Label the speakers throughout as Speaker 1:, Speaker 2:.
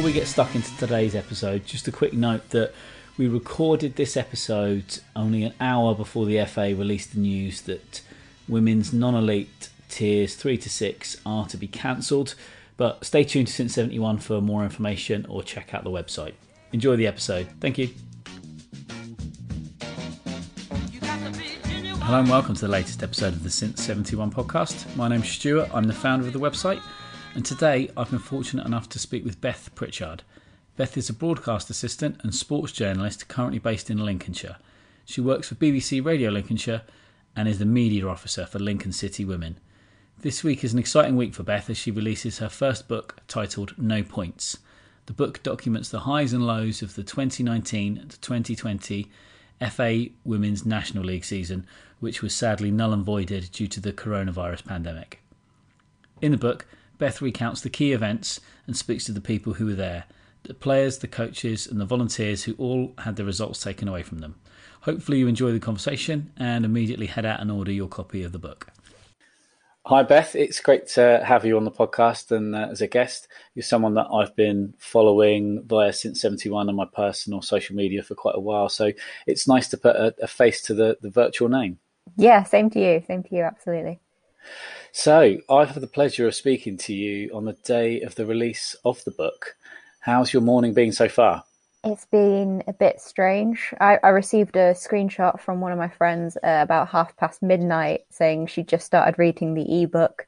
Speaker 1: Before we get stuck into today's episode, just a quick note that we recorded this episode only an hour before the FA released the news that women's non elite tiers 3 to 6 are to be cancelled. But stay tuned to Since 71 for more information or check out the website. Enjoy the episode. Thank you. Hello and welcome to the latest episode of the Since 71 podcast. My name's Stuart, I'm the founder of the website, and today I've been fortunate enough to speak with Beth Pritchard. Beth is a broadcast assistant and sports journalist currently based in Lincolnshire. She works for BBC Radio Lincolnshire and is the media officer for Lincoln City Women. This week is an exciting week for Beth as she releases her first book titled No Points. The book documents the highs and lows of the 2019 to 2020 FA Women's National League season, which was sadly null and voided due to the coronavirus pandemic. In the book, Beth recounts the key events and speaks to the people who were there the players, the coaches, and the volunteers who all had the results taken away from them. Hopefully, you enjoy the conversation and immediately head out and order your copy of the book. Hi, Beth. It's great to have you on the podcast and uh, as a guest. You're someone that I've been following via Since 71 on my personal social media for quite a while. So it's nice to put a, a face to the, the virtual name.
Speaker 2: Yeah, same to you. Same to you. Absolutely.
Speaker 1: So I have the pleasure of speaking to you on the day of the release of the book. How's your morning been so far?
Speaker 2: It's been a bit strange. I, I received a screenshot from one of my friends uh, about half past midnight saying she just started reading the ebook.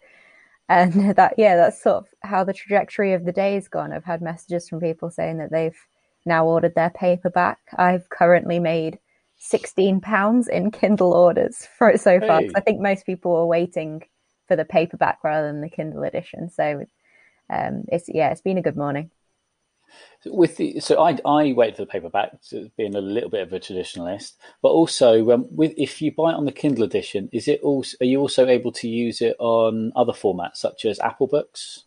Speaker 2: And that, yeah, that's sort of how the trajectory of the day has gone. I've had messages from people saying that they've now ordered their paperback. I've currently made £16 in Kindle orders for it so far. Hey. I think most people are waiting for the paperback rather than the Kindle edition. So um, it's, yeah, it's been a good morning
Speaker 1: with the so I I wait for the paperback, so being a little bit of a traditionalist, but also um, with if you buy it on the Kindle edition, is it also are you also able to use it on other formats such as Apple Books,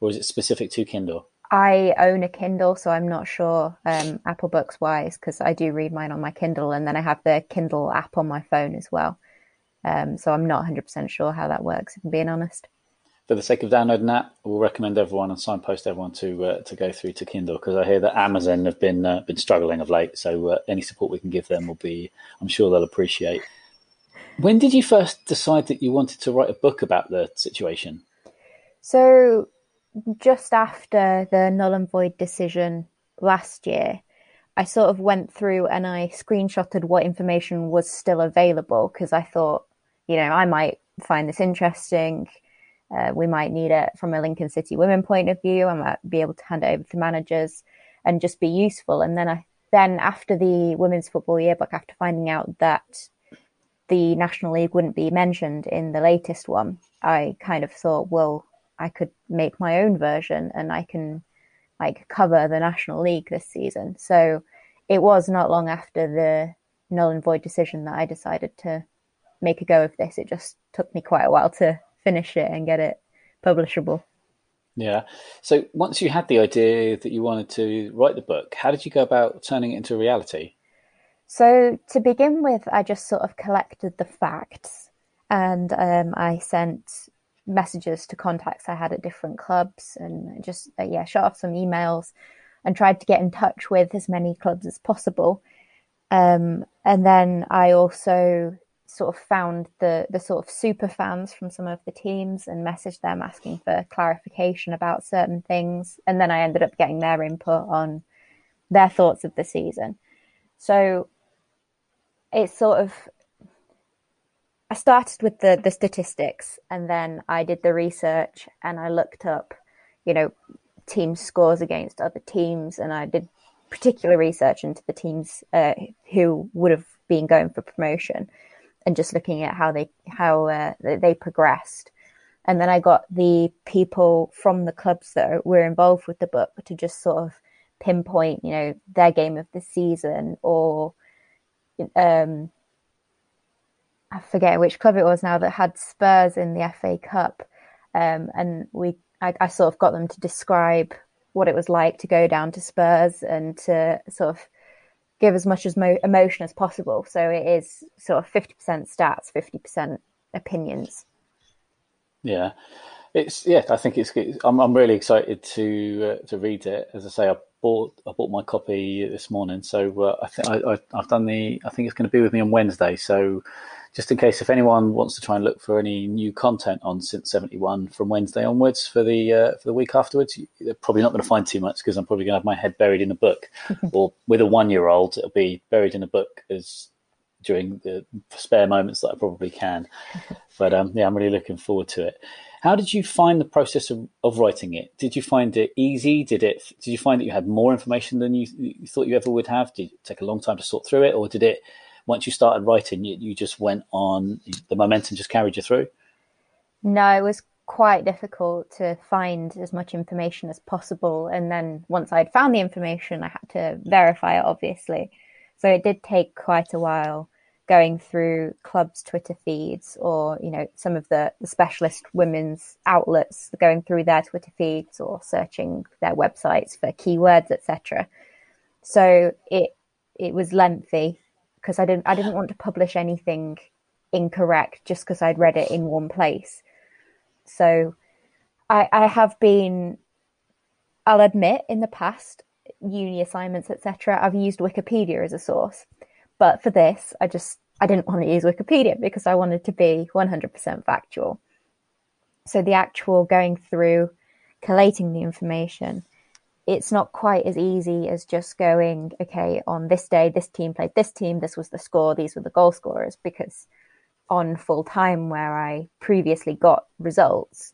Speaker 1: or is it specific to Kindle?
Speaker 2: I own a Kindle, so I'm not sure um, Apple Books wise because I do read mine on my Kindle, and then I have the Kindle app on my phone as well. Um, so I'm not 100% sure how that works, if I'm being honest
Speaker 1: for the sake of downloading that, we'll recommend everyone and signpost everyone to uh, to go through to Kindle because I hear that Amazon have been uh, been struggling of late. So uh, any support we can give them will be, I'm sure they'll appreciate. When did you first decide that you wanted to write a book about the situation?
Speaker 2: So just after the null and void decision last year, I sort of went through and I screenshotted what information was still available because I thought, you know, I might find this interesting uh, we might need it from a Lincoln City women point of view. I might be able to hand it over to managers and just be useful. And then I then after the women's football yearbook, after finding out that the National League wouldn't be mentioned in the latest one, I kind of thought, well, I could make my own version and I can like cover the National League this season. So it was not long after the null and void decision that I decided to make a go of this. It just took me quite a while to finish it and get it publishable.
Speaker 1: Yeah. So once you had the idea that you wanted to write the book, how did you go about turning it into reality?
Speaker 2: So to begin with, I just sort of collected the facts and um, I sent messages to contacts I had at different clubs and just, uh, yeah, shot off some emails and tried to get in touch with as many clubs as possible. Um, and then I also sort of found the the sort of super fans from some of the teams and messaged them asking for clarification about certain things and then I ended up getting their input on their thoughts of the season. So it's sort of I started with the the statistics and then I did the research and I looked up, you know, team scores against other teams and I did particular research into the teams uh, who would have been going for promotion and just looking at how they how uh, they progressed. And then I got the people from the clubs that were involved with the book to just sort of pinpoint, you know, their game of the season or um, I forget which club it was now that had Spurs in the FA Cup, um, and we I, I, sort of got them to describe what it was like to go down to Spurs and to sort of give as much as mo- emotion as possible. So it is sort of fifty percent stats, fifty percent opinions.
Speaker 1: Yeah, it's yeah. I think it's. I'm I'm really excited to uh, to read it. As I say, I bought I bought my copy this morning, so uh, I think I, have done the. I think it's going to be with me on Wednesday. So just in case if anyone wants to try and look for any new content on Since seventy one from Wednesday onwards for the uh, for the week afterwards, they're probably not going to find too much because I'm probably going to have my head buried in a book, or with a one year old, it'll be buried in a book as during the spare moments that I probably can. But um, yeah, I'm really looking forward to it. How did you find the process of, of writing it? Did you find it easy? Did it? Did you find that you had more information than you, you thought you ever would have? Did it take a long time to sort through it, or did it? Once you started writing, you, you just went on. The momentum just carried you through.
Speaker 2: No, it was quite difficult to find as much information as possible. And then once I'd found the information, I had to verify it, obviously. So it did take quite a while going through clubs' Twitter feeds or, you know, some of the, the specialist women's outlets going through their Twitter feeds or searching their websites for keywords, etc. So it it was lengthy because I didn't I didn't want to publish anything incorrect just because I'd read it in one place. So I, I have been I'll admit in the past uni assignments etc I've used Wikipedia as a source but for this, I just I didn't want to use Wikipedia because I wanted to be 100% factual. So the actual going through collating the information, it's not quite as easy as just going, okay, on this day, this team played this team, this was the score, these were the goal scorers, because on full time where I previously got results,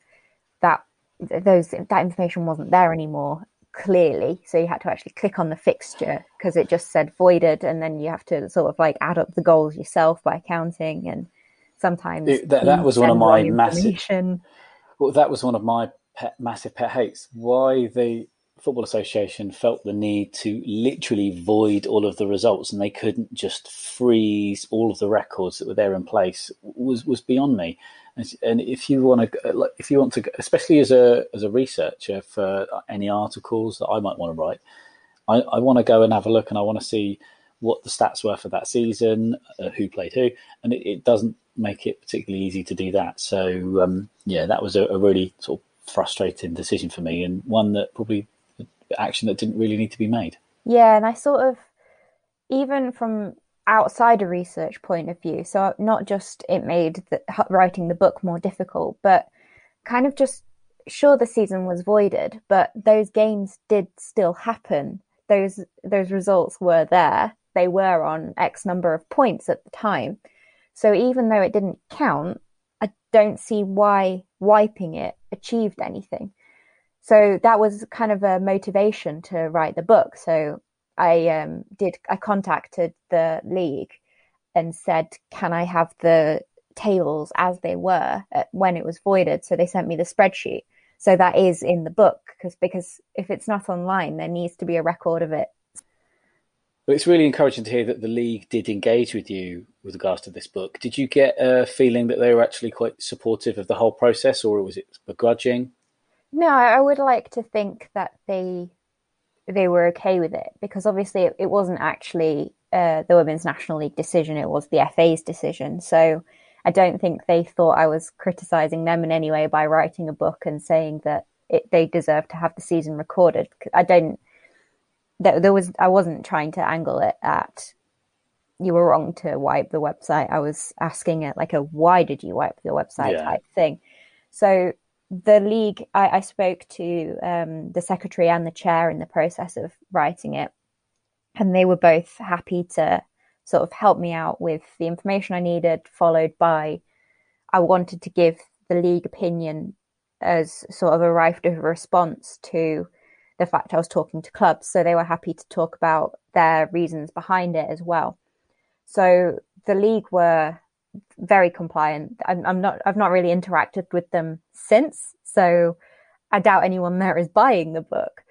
Speaker 2: that those that information wasn't there anymore clearly. So you had to actually click on the fixture because it just said voided, and then you have to sort of like add up the goals yourself by counting. And sometimes
Speaker 1: it, that, that was one of my massive. Well, that was one of my pet, massive pet hates. Why the Football Association felt the need to literally void all of the results, and they couldn't just freeze all of the records that were there in place was was beyond me. And if you want to, if you want to, especially as a as a researcher for any articles that I might want to write, I, I want to go and have a look, and I want to see what the stats were for that season, uh, who played who, and it, it, doesn't make it particularly easy to do that. So um, yeah, that was a, a, really sort of frustrating decision for me, and one that probably action that didn't really need to be made.
Speaker 2: Yeah, and I sort of even from outside a research point of view. So not just it made the, writing the book more difficult, but kind of just sure the season was voided, but those games did still happen. Those those results were there. They were on X number of points at the time. So even though it didn't count, I don't see why wiping it achieved anything. So that was kind of a motivation to write the book. So I um, did. I contacted the league and said, "Can I have the tables as they were when it was voided?" So they sent me the spreadsheet. So that is in the book because because if it's not online, there needs to be a record of it.
Speaker 1: But it's really encouraging to hear that the league did engage with you with regards to this book. Did you get a feeling that they were actually quite supportive of the whole process, or was it begrudging?
Speaker 2: No, I would like to think that they they were okay with it because obviously it, it wasn't actually uh, the Women's National League decision, it was the FA's decision. So I don't think they thought I was criticizing them in any way by writing a book and saying that it, they deserve to have the season recorded. I don't. There, there was. I wasn't trying to angle it at. You were wrong to wipe the website. I was asking it like a "Why did you wipe the website?" Yeah. type thing. So the league, I, I spoke to um, the secretary and the chair in the process of writing it, and they were both happy to sort of help me out with the information I needed, followed by I wanted to give the league opinion as sort of a of response to the fact I was talking to clubs. So they were happy to talk about their reasons behind it as well. So the league were very compliant. I'm, I'm, not. I've not really interacted with them since, so I doubt anyone there is buying the book.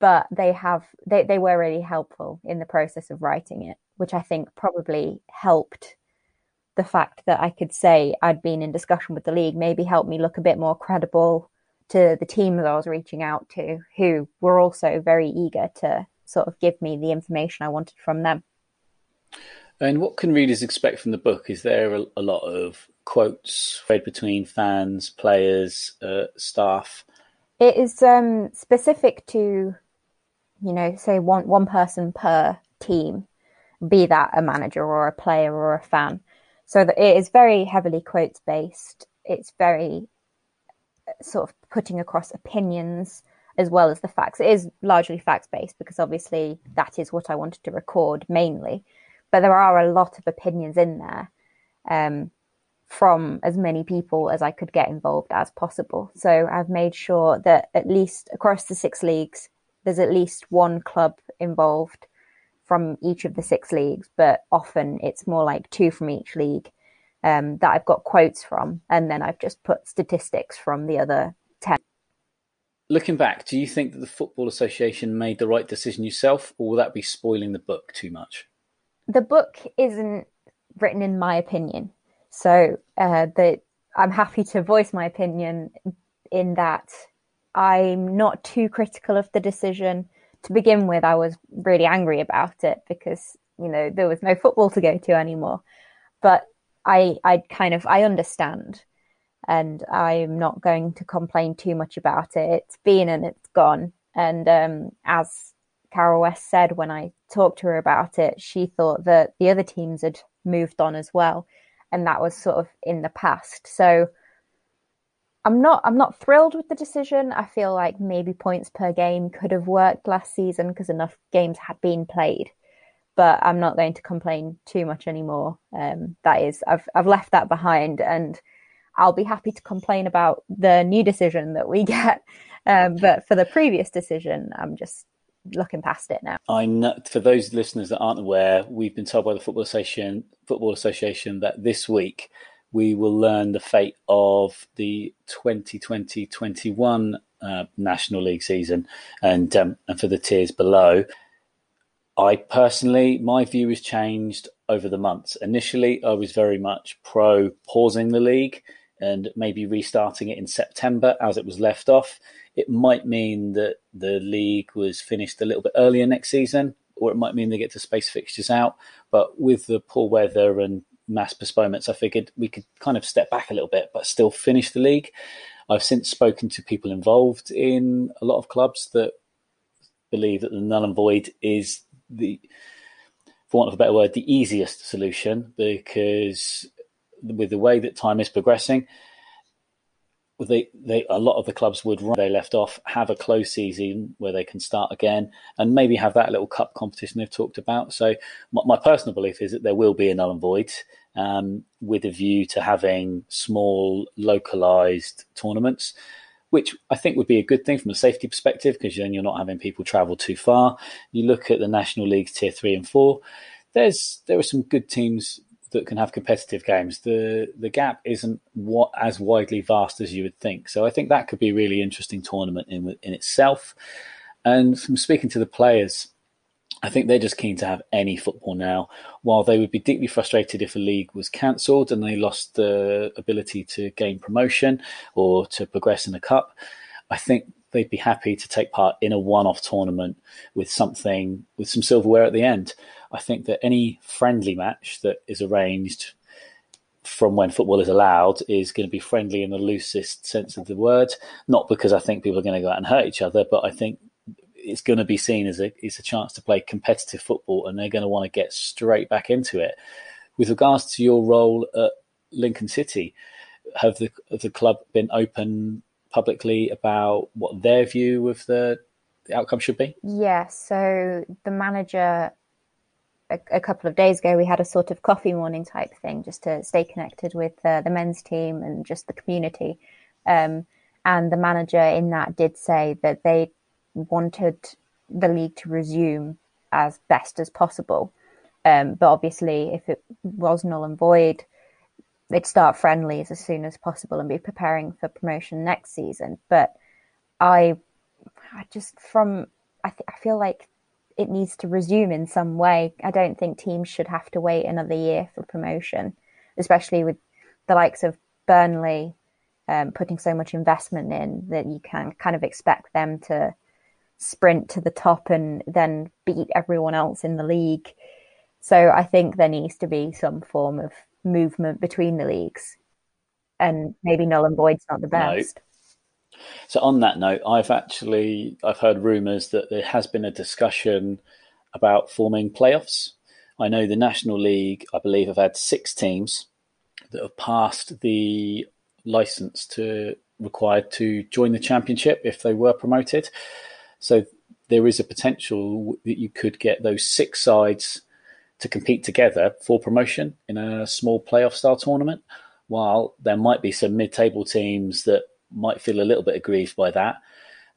Speaker 2: But they have. They they were really helpful in the process of writing it, which I think probably helped. The fact that I could say I'd been in discussion with the league maybe helped me look a bit more credible to the team that I was reaching out to, who were also very eager to sort of give me the information I wanted from them.
Speaker 1: And what can readers expect from the book? Is there a, a lot of quotes read between fans, players, uh, staff?
Speaker 2: It is um, specific to, you know, say one one person per team, be that a manager or a player or a fan. So that it is very heavily quotes based. It's very uh, sort of putting across opinions as well as the facts. It is largely facts based because obviously that is what I wanted to record mainly but there are a lot of opinions in there um, from as many people as I could get involved as possible. So I've made sure that at least across the six leagues, there's at least one club involved from each of the six leagues, but often it's more like two from each league um, that I've got quotes from, and then I've just put statistics from the other 10.
Speaker 1: Looking back, do you think that the Football Association made the right decision yourself, or will that be spoiling the book too much?
Speaker 2: The book isn't written in my opinion. So uh, that I'm happy to voice my opinion in that I'm not too critical of the decision. To begin with, I was really angry about it because you know there was no football to go to anymore. But I I kind of I understand, and I'm not going to complain too much about it. It's been and it's gone. And um, as Carol West said when I talked to her about it, she thought that the other teams had moved on as well, and that was sort of in the past. So I'm not I'm not thrilled with the decision. I feel like maybe points per game could have worked last season because enough games had been played. But I'm not going to complain too much anymore. Um, that is, I've I've left that behind, and I'll be happy to complain about the new decision that we get. Um, but for the previous decision, I'm just looking past it now.
Speaker 1: I know for those listeners that aren't aware, we've been told by the Football Association Football Association that this week we will learn the fate of the 2020-21 uh, National League season, and um, and for the tiers below. I personally, my view has changed over the months. Initially, I was very much pro pausing the league and maybe restarting it in September as it was left off it might mean that the league was finished a little bit earlier next season, or it might mean they get to space fixtures out. But with the poor weather and mass postponements, I figured we could kind of step back a little bit, but still finish the league. I've since spoken to people involved in a lot of clubs that believe that the null and void is the, for want of a better word, the easiest solution because with the way that time is progressing, they, they a lot of the clubs would run they left off, have a close season where they can start again, and maybe have that little cup competition they've talked about. So my, my personal belief is that there will be a null and void, um, with a view to having small localized tournaments, which I think would be a good thing from a safety perspective because then you're not having people travel too far. You look at the national leagues tier three and four. There's there are some good teams that can have competitive games, the the gap isn't what as widely vast as you would think. So I think that could be a really interesting tournament in in itself. And from speaking to the players, I think they're just keen to have any football now. While they would be deeply frustrated if a league was cancelled and they lost the ability to gain promotion or to progress in a cup, I think they'd be happy to take part in a one-off tournament with something with some silverware at the end. I think that any friendly match that is arranged from when football is allowed is going to be friendly in the loosest sense of the word. Not because I think people are going to go out and hurt each other, but I think it's going to be seen as a it's a chance to play competitive football, and they're going to want to get straight back into it. With regards to your role at Lincoln City, have the have the club been open publicly about what their view of the, the outcome should be?
Speaker 2: Yes. Yeah, so the manager a, a, couple of days ago, we had a sort of coffee morning type thing just to stay connected with uh, the men's team and just the community. Um, and the manager in that did say that they wanted the league to resume as best as possible. Um, but obviously, if it was null and void, they'd start friendlies as soon as possible and be preparing for promotion next season. But I, I just from I, th- I feel like it needs to resume in some way. I don't think teams should have to wait another year for promotion, especially with the likes of Burnley um, putting so much investment in that you can kind of expect them to sprint to the top and then beat everyone else in the league. So I think there needs to be some form of movement between the leagues, and maybe null and void's not the best.
Speaker 1: No. So on that note, I've actually I've heard rumours that there has been a discussion about forming playoffs. I know the National League, I believe, have had six teams that have passed the license to required to join the championship if they were promoted. So there is a potential that you could get those six sides to compete together for promotion in a small playoff style tournament. While there might be some mid table teams that might feel a little bit aggrieved by that,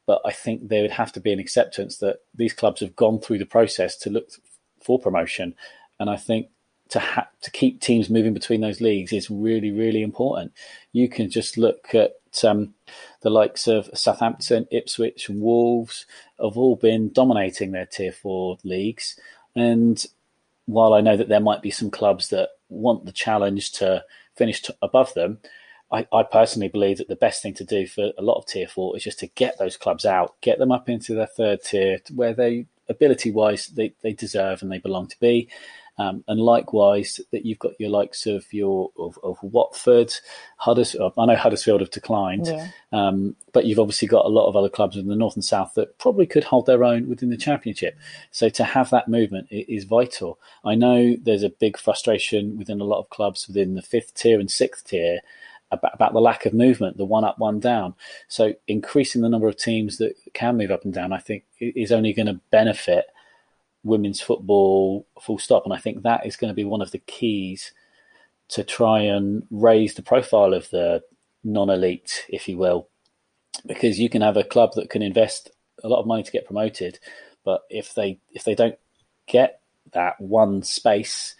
Speaker 1: but I think there would have to be an acceptance that these clubs have gone through the process to look for promotion. And I think to ha- to keep teams moving between those leagues is really really important. You can just look at um, the likes of Southampton, Ipswich, and Wolves have all been dominating their tier four leagues. And while I know that there might be some clubs that want the challenge to finish t- above them, I, I, personally believe that the best thing to do for a lot of tier four is just to get those clubs out, get them up into their third tier where they ability wise they, they deserve and they belong to be. Um, and likewise, that you've got your likes of your of, of Watford, Huddersfield. I know Huddersfield have declined, yeah. um, but you've obviously got a lot of other clubs in the north and south that probably could hold their own within the championship. So to have that movement is vital. I know there's a big frustration within a lot of clubs within the fifth tier and sixth tier about, about the lack of movement, the one up, one down. So increasing the number of teams that can move up and down, I think, is only going to benefit women's football full stop. And I think that is going to be one of the keys to try and raise the profile of the non elite, if you will. Because you can have a club that can invest a lot of money to get promoted, but if they if they don't get that one space,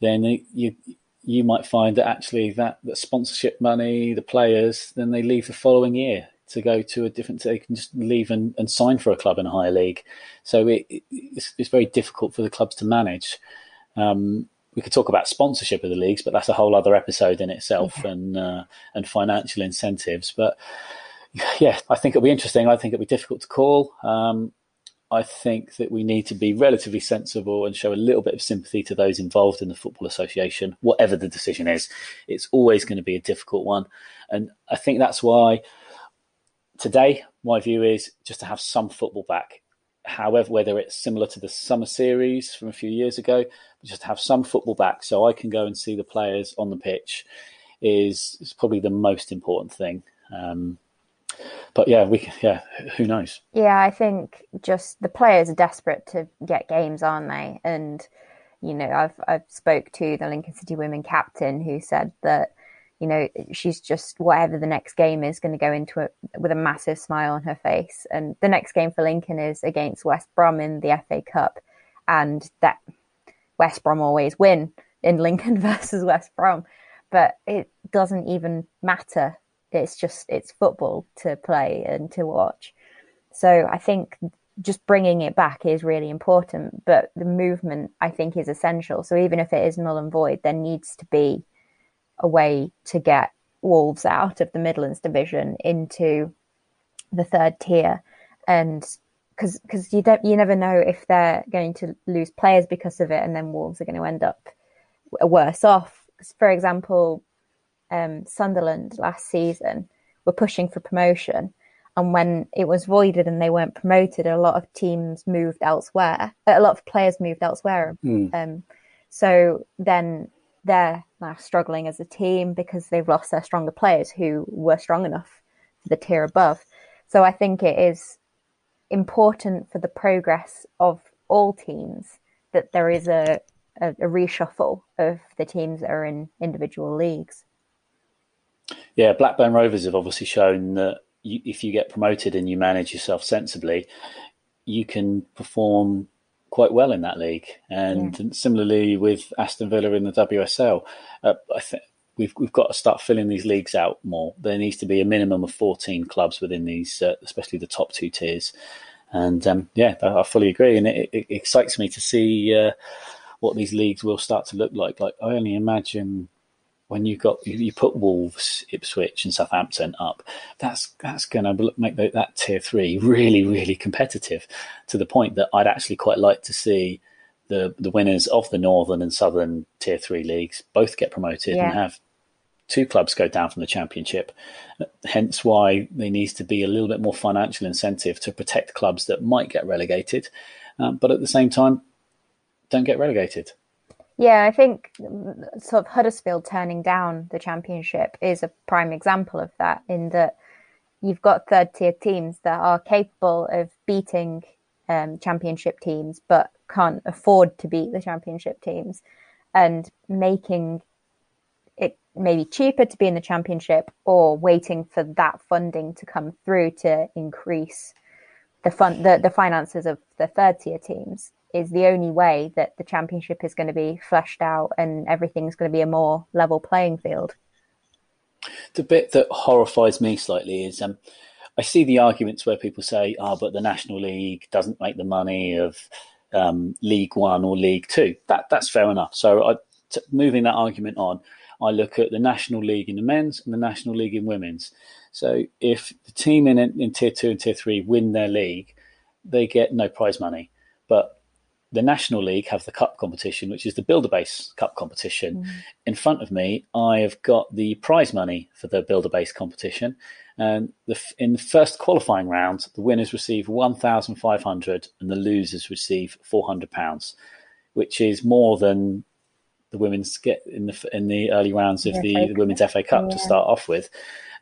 Speaker 1: then you you might find that actually that, that sponsorship money, the players, then they leave the following year to go to a different. They can just leave and, and sign for a club in a higher league. So it, it's, it's, very difficult for the clubs to manage. Um, we could talk about sponsorship of the leagues, but that's a whole other episode in itself, and uh, and financial incentives. But yeah, I think it'll be interesting. I think it'll be difficult to call. Um, I think that we need to be relatively sensible and show a little bit of sympathy to those involved in the Football Association, whatever the decision is. It's always going to be a difficult one. And I think that's why today, my view is just to have some football back. However, whether it's similar to the summer series from a few years ago, just have some football back so I can go and see the players on the pitch is, is probably the most important thing. Um, but yeah, we yeah, who knows?
Speaker 2: Yeah, I think just the players are desperate to get games, aren't they? And you know, I've I've spoke to the Lincoln City women captain who said that you know, she's just whatever the next game is going to go into it with a massive smile on her face. And the next game for Lincoln is against West Brom in the FA Cup, and that West Brom always win in Lincoln versus West Brom, but it doesn't even matter. It's just it's football to play and to watch. So I think just bringing it back is really important, but the movement I think is essential. So even if it is null and void, there needs to be a way to get Wolves out of the Midlands division into the third tier, and because because you don't you never know if they're going to lose players because of it, and then Wolves are going to end up worse off. For example, um, Sunderland last season were pushing for promotion, and when it was voided and they weren't promoted, a lot of teams moved elsewhere. A lot of players moved elsewhere. Mm. Um, so then they're now struggling as a team because they've lost their stronger players who were strong enough for the tier above. So I think it is important for the progress of all teams that there is a, a, a reshuffle of the teams that are in individual leagues.
Speaker 1: Yeah, Blackburn Rovers have obviously shown that you, if you get promoted and you manage yourself sensibly, you can perform quite well in that league, and yeah. similarly with Aston Villa in the WSL. Uh, I think we've we've got to start filling these leagues out more. There needs to be a minimum of fourteen clubs within these, uh, especially the top two tiers. And um, yeah, I, fully agree, and it, it, excites me to see uh, what these leagues will start to look like. Like I only imagine when you got you, put Wolves, Ipswich, and Southampton up, that's that's going to make that, that tier three really really competitive, to the point that I'd actually quite like to see the the winners of the northern and southern tier three leagues both get promoted yeah. and have two clubs go down from the championship. Hence why there needs to be a little bit more financial incentive to protect clubs that might get relegated, um, but at the same time, don't get relegated.
Speaker 2: Yeah, I think sort of Huddersfield turning down the championship is a prime example of that. In that you've got third tier teams that are capable of beating um, championship teams, but can't afford to beat the championship teams, and making it maybe cheaper to be in the championship or waiting for that funding to come through to increase the fund the, the finances of the third tier teams is the only way that the championship is going to be fleshed out and everything's going to be a more level playing field.
Speaker 1: The bit that horrifies me slightly is um, I see the arguments where people say, "Ah, oh, but the National League doesn't make the money of um, League One or League Two. That that's fair enough. So, I, t- moving that argument on, I look at the National League in the men's and the National League in women's. So if the team in, in tier two and tier three win their league, they get no prize money. But the National League have the cup competition, which is the Buildbase Cup competition. Mm. In front of me, I have got the prize money for the Buildbase competition. And the, in the first qualifying round, the winners receive 1,500 and the losers receive 400 pounds, which is more than the women's get in the in the early rounds of the, the, women's FA Cup yeah. to start off with,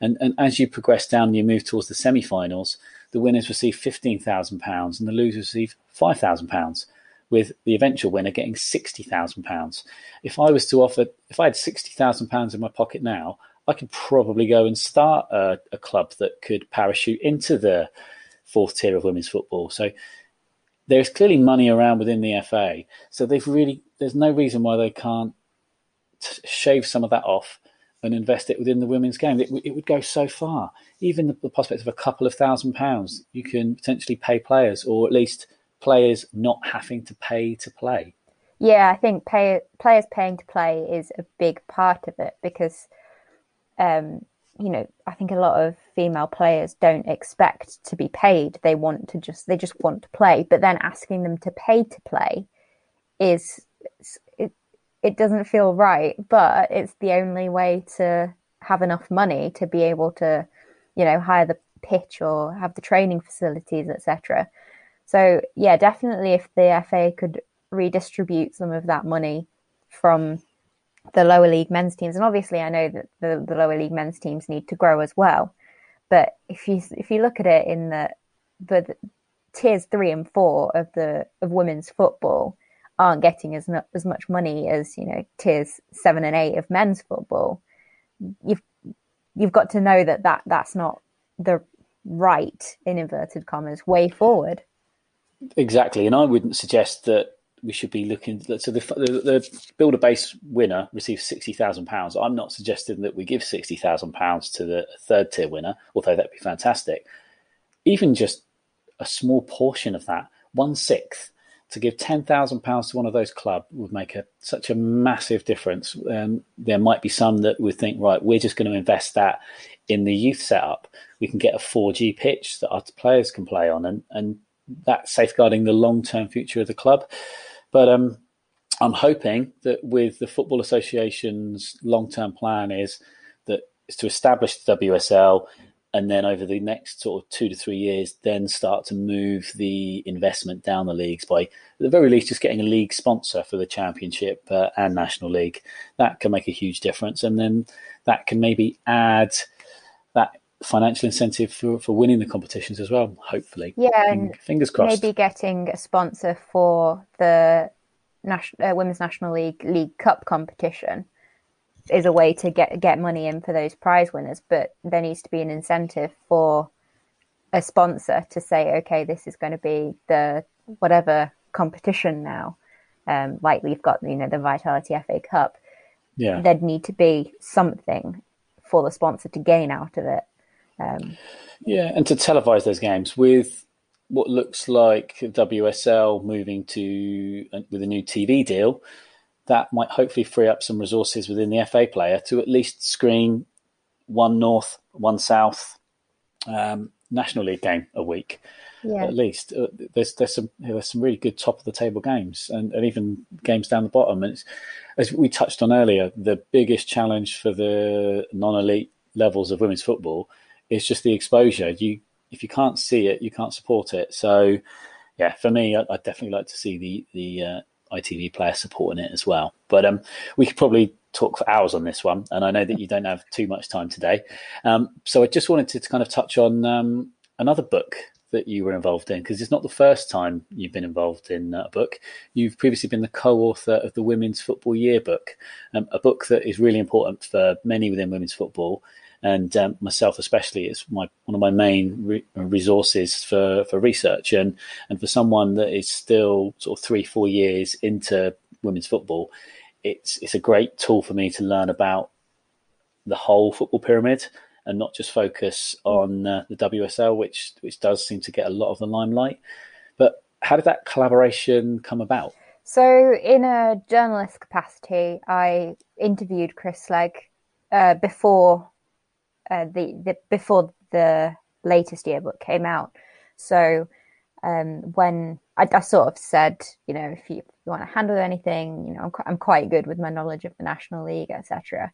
Speaker 1: and and as you progress down, you move towards the semi-finals. The winners receive fifteen thousand pounds, and the losers receive five thousand pounds. With the eventual winner getting sixty thousand pounds. If I was to offer, if I had sixty thousand pounds in my pocket now, I could probably go and start a, a club that could parachute into the fourth tier of women's football. So there's clearly money around within the FA, so they've really there's no reason why they can't t- shave some of that off and invest it within the women's game. It, it would go so far. Even the, the prospect of a couple of thousand pounds, you can potentially pay players, or at least players not having to pay to play.
Speaker 2: Yeah, I think pay, players paying to play is a big part of it because um, you know, I think a lot of female players don't expect to be paid. They want to just they just want to play, but then asking them to pay to play is it it doesn't feel right, but it's the only way to have enough money to be able to, you know, hire the pitch or have the training facilities, etc. So yeah, definitely if the FA could redistribute some of that money from the lower league men's teams, and obviously I know that the, the lower league men's teams need to grow as well. But if you if you look at it in the the tiers three and four of the of women's football aren't getting as as much money as you know tiers seven and eight of men's football. You've you've got to know that, that that's not the right in inverted commas way forward.
Speaker 1: Exactly, and I wouldn't suggest that we should be looking. So the, the, the buildbase winner receives sixty thousand pounds. I'm not suggesting that we give sixty thousand pounds to the third tier winner, although that'd be fantastic. Even just a small portion of that, one sixth, to give ten thousand pounds to one of those clubs would make a, such a massive difference. Um, there might be some that would think, right, we're just going to invest that in the youth setup. We can get a 4G pitch that our players can play on, and and that's safeguarding the long term future of the club. But um, I'm hoping that with the Football Association's long term plan is that is to establish the WSL and then over the next sort of two to three years, then start to move the investment down the leagues by, at the very least, just getting a league sponsor for the Championship uh, and National League. That can make a huge difference, and then that can maybe add financial incentive for, for winning the competitions as well. Hopefully,
Speaker 2: yeah, and
Speaker 1: fingers crossed.
Speaker 2: Maybe getting a sponsor for the uh, Women's National League League Cup competition is a way to get get money in for those prize winners. But there needs to be an incentive for a sponsor to say, okay, this is going to be the whatever competition now, um, like we've got you know the Vitality FA Cup,
Speaker 1: yeah,
Speaker 2: there'd need to be something for the sponsor to gain out of it. Um,
Speaker 1: yeah, and to televise those games with what looks like WSL moving to uh, with a new TV deal, that might hopefully free up some resources within the FA player to at least screen one North, one South um, National League game a week. Yeah. At least uh, there's there's some there's some really good top of the table games and, and even games down the bottom. And as we touched on earlier, the biggest challenge for the non-elite levels of women's football is just the exposure. You if you can't see it, you can't support it. So yeah, for me, I, would definitely like to see the the uh, ITV player supporting it as well. But um, we could probably talk for hours on this one, and I know that you don't have too much time today. Um, so I just wanted to, to kind of touch on um, another book that you were involved in because it's not the first time you've been involved in a book. You've previously been the co-author of the Women's Football Yearbook, um, a book that is really important for many within women's football and um, myself especially it's my one of my main re- resources for for research. And and for someone that is still sort of three four years into women's football it's it's a great tool for me to learn about the whole football pyramid and not just focus on uh, the WSL which which does seem to get a lot of the limelight. But how did that collaboration come about?
Speaker 2: So in a journalist capacity i interviewed chris Slegg uh, before uh, the, the before the latest yearbook came out. So um, when I, I, sort of said, you know, if you, if you, want to handle anything, you know, I'm, I'm quite good with my knowledge of the National League, etc.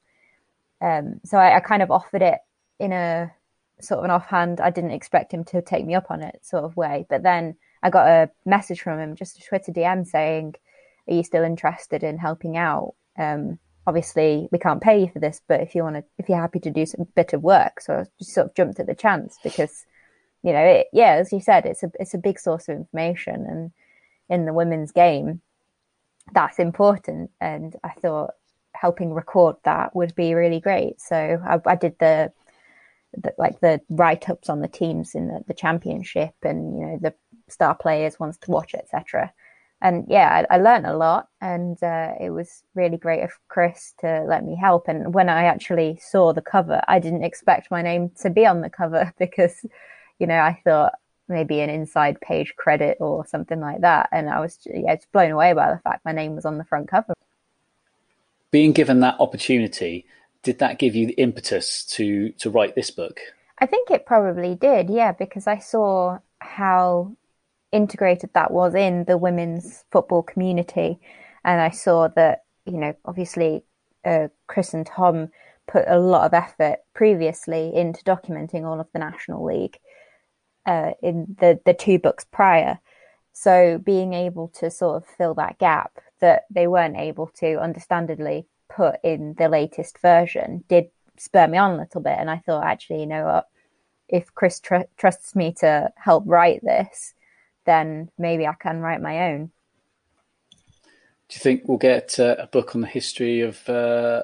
Speaker 2: Um, so I, I, kind of offered it in a sort of an offhand. I didn't expect him to take me up on it sort of way, but then I got a message from him, just a Twitter DM saying, "Are you still interested in helping out?" Um, obviously we can't pay you for this, but if you want to, if you're happy to do some bit of work, so I just sort of jumped at the chance because, you know, it, yeah, as you said, it's a it's a big source of information, and in the women's game, that's important. And I thought helping record that would be really great. So I, I did the, the, like the write ups on the teams in the, the championship, and you know the star players wants to watch, etc and yeah, I, I learned a lot, and uh, it was really great of Chris to let me help. And when I actually saw the cover, I didn't expect my name to be on the cover because, you know, I thought maybe an inside page credit or something like that, and I was yeah, just blown away by the fact my name was on the front cover.
Speaker 1: Being given that opportunity, did that give you the impetus to to write this book?
Speaker 2: I think it probably did, yeah, because I saw how integrated that was in the women's football community. And I saw that, you know, obviously uh, Chris and Tom put a lot of effort previously into documenting all of the National League uh, in the, the two books prior. So being able to sort of fill that gap that they weren't able to, understandably, put in the latest version did spur me on a little bit. And I thought, actually, you know what? If Chris tr- trusts me to help write this, then maybe I can write my own.
Speaker 1: Do you think we'll get uh, a book on the history of uh,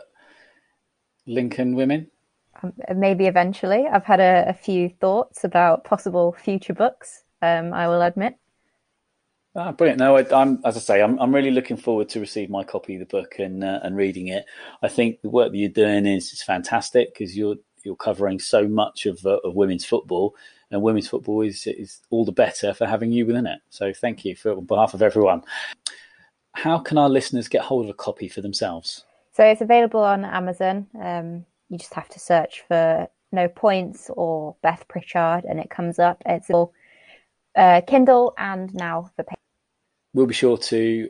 Speaker 1: Lincoln women?
Speaker 2: Um, maybe eventually. I've had a, a, few thoughts about possible future books. Um, I will admit.
Speaker 1: Ah, brilliant! No, I, am as I say, I'm, I'm really looking forward to receive my copy of the book and uh, and reading it. I think the work that you're doing is is fantastic because you're you're covering so much of uh, of women's football, and women's football is is all the better for having you within it. So thank you for on behalf of everyone. How can our listeners get hold of a copy for themselves?
Speaker 2: So it's available on Amazon. Um, you just have to search for No Points or Beth Pritchard, and it comes up. It's all uh, Kindle and now for.
Speaker 1: We'll be sure to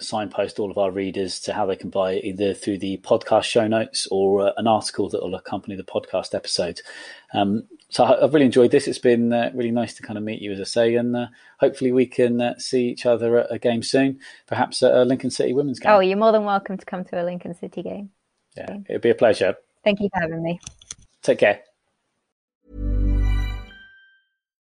Speaker 1: signpost all of our readers to how they can buy it either through the podcast show notes or uh, an article that will accompany the podcast episode. Um, so I've really enjoyed this. It's been uh, really nice to kind of meet you, as I say, and uh, hopefully we can uh, see each other at a game soon, perhaps at a Lincoln City women's game.
Speaker 2: Oh, you're more than welcome to come to a Lincoln City game.
Speaker 1: Yeah, it'd be a pleasure.
Speaker 2: Thank you for having me.
Speaker 1: Take care.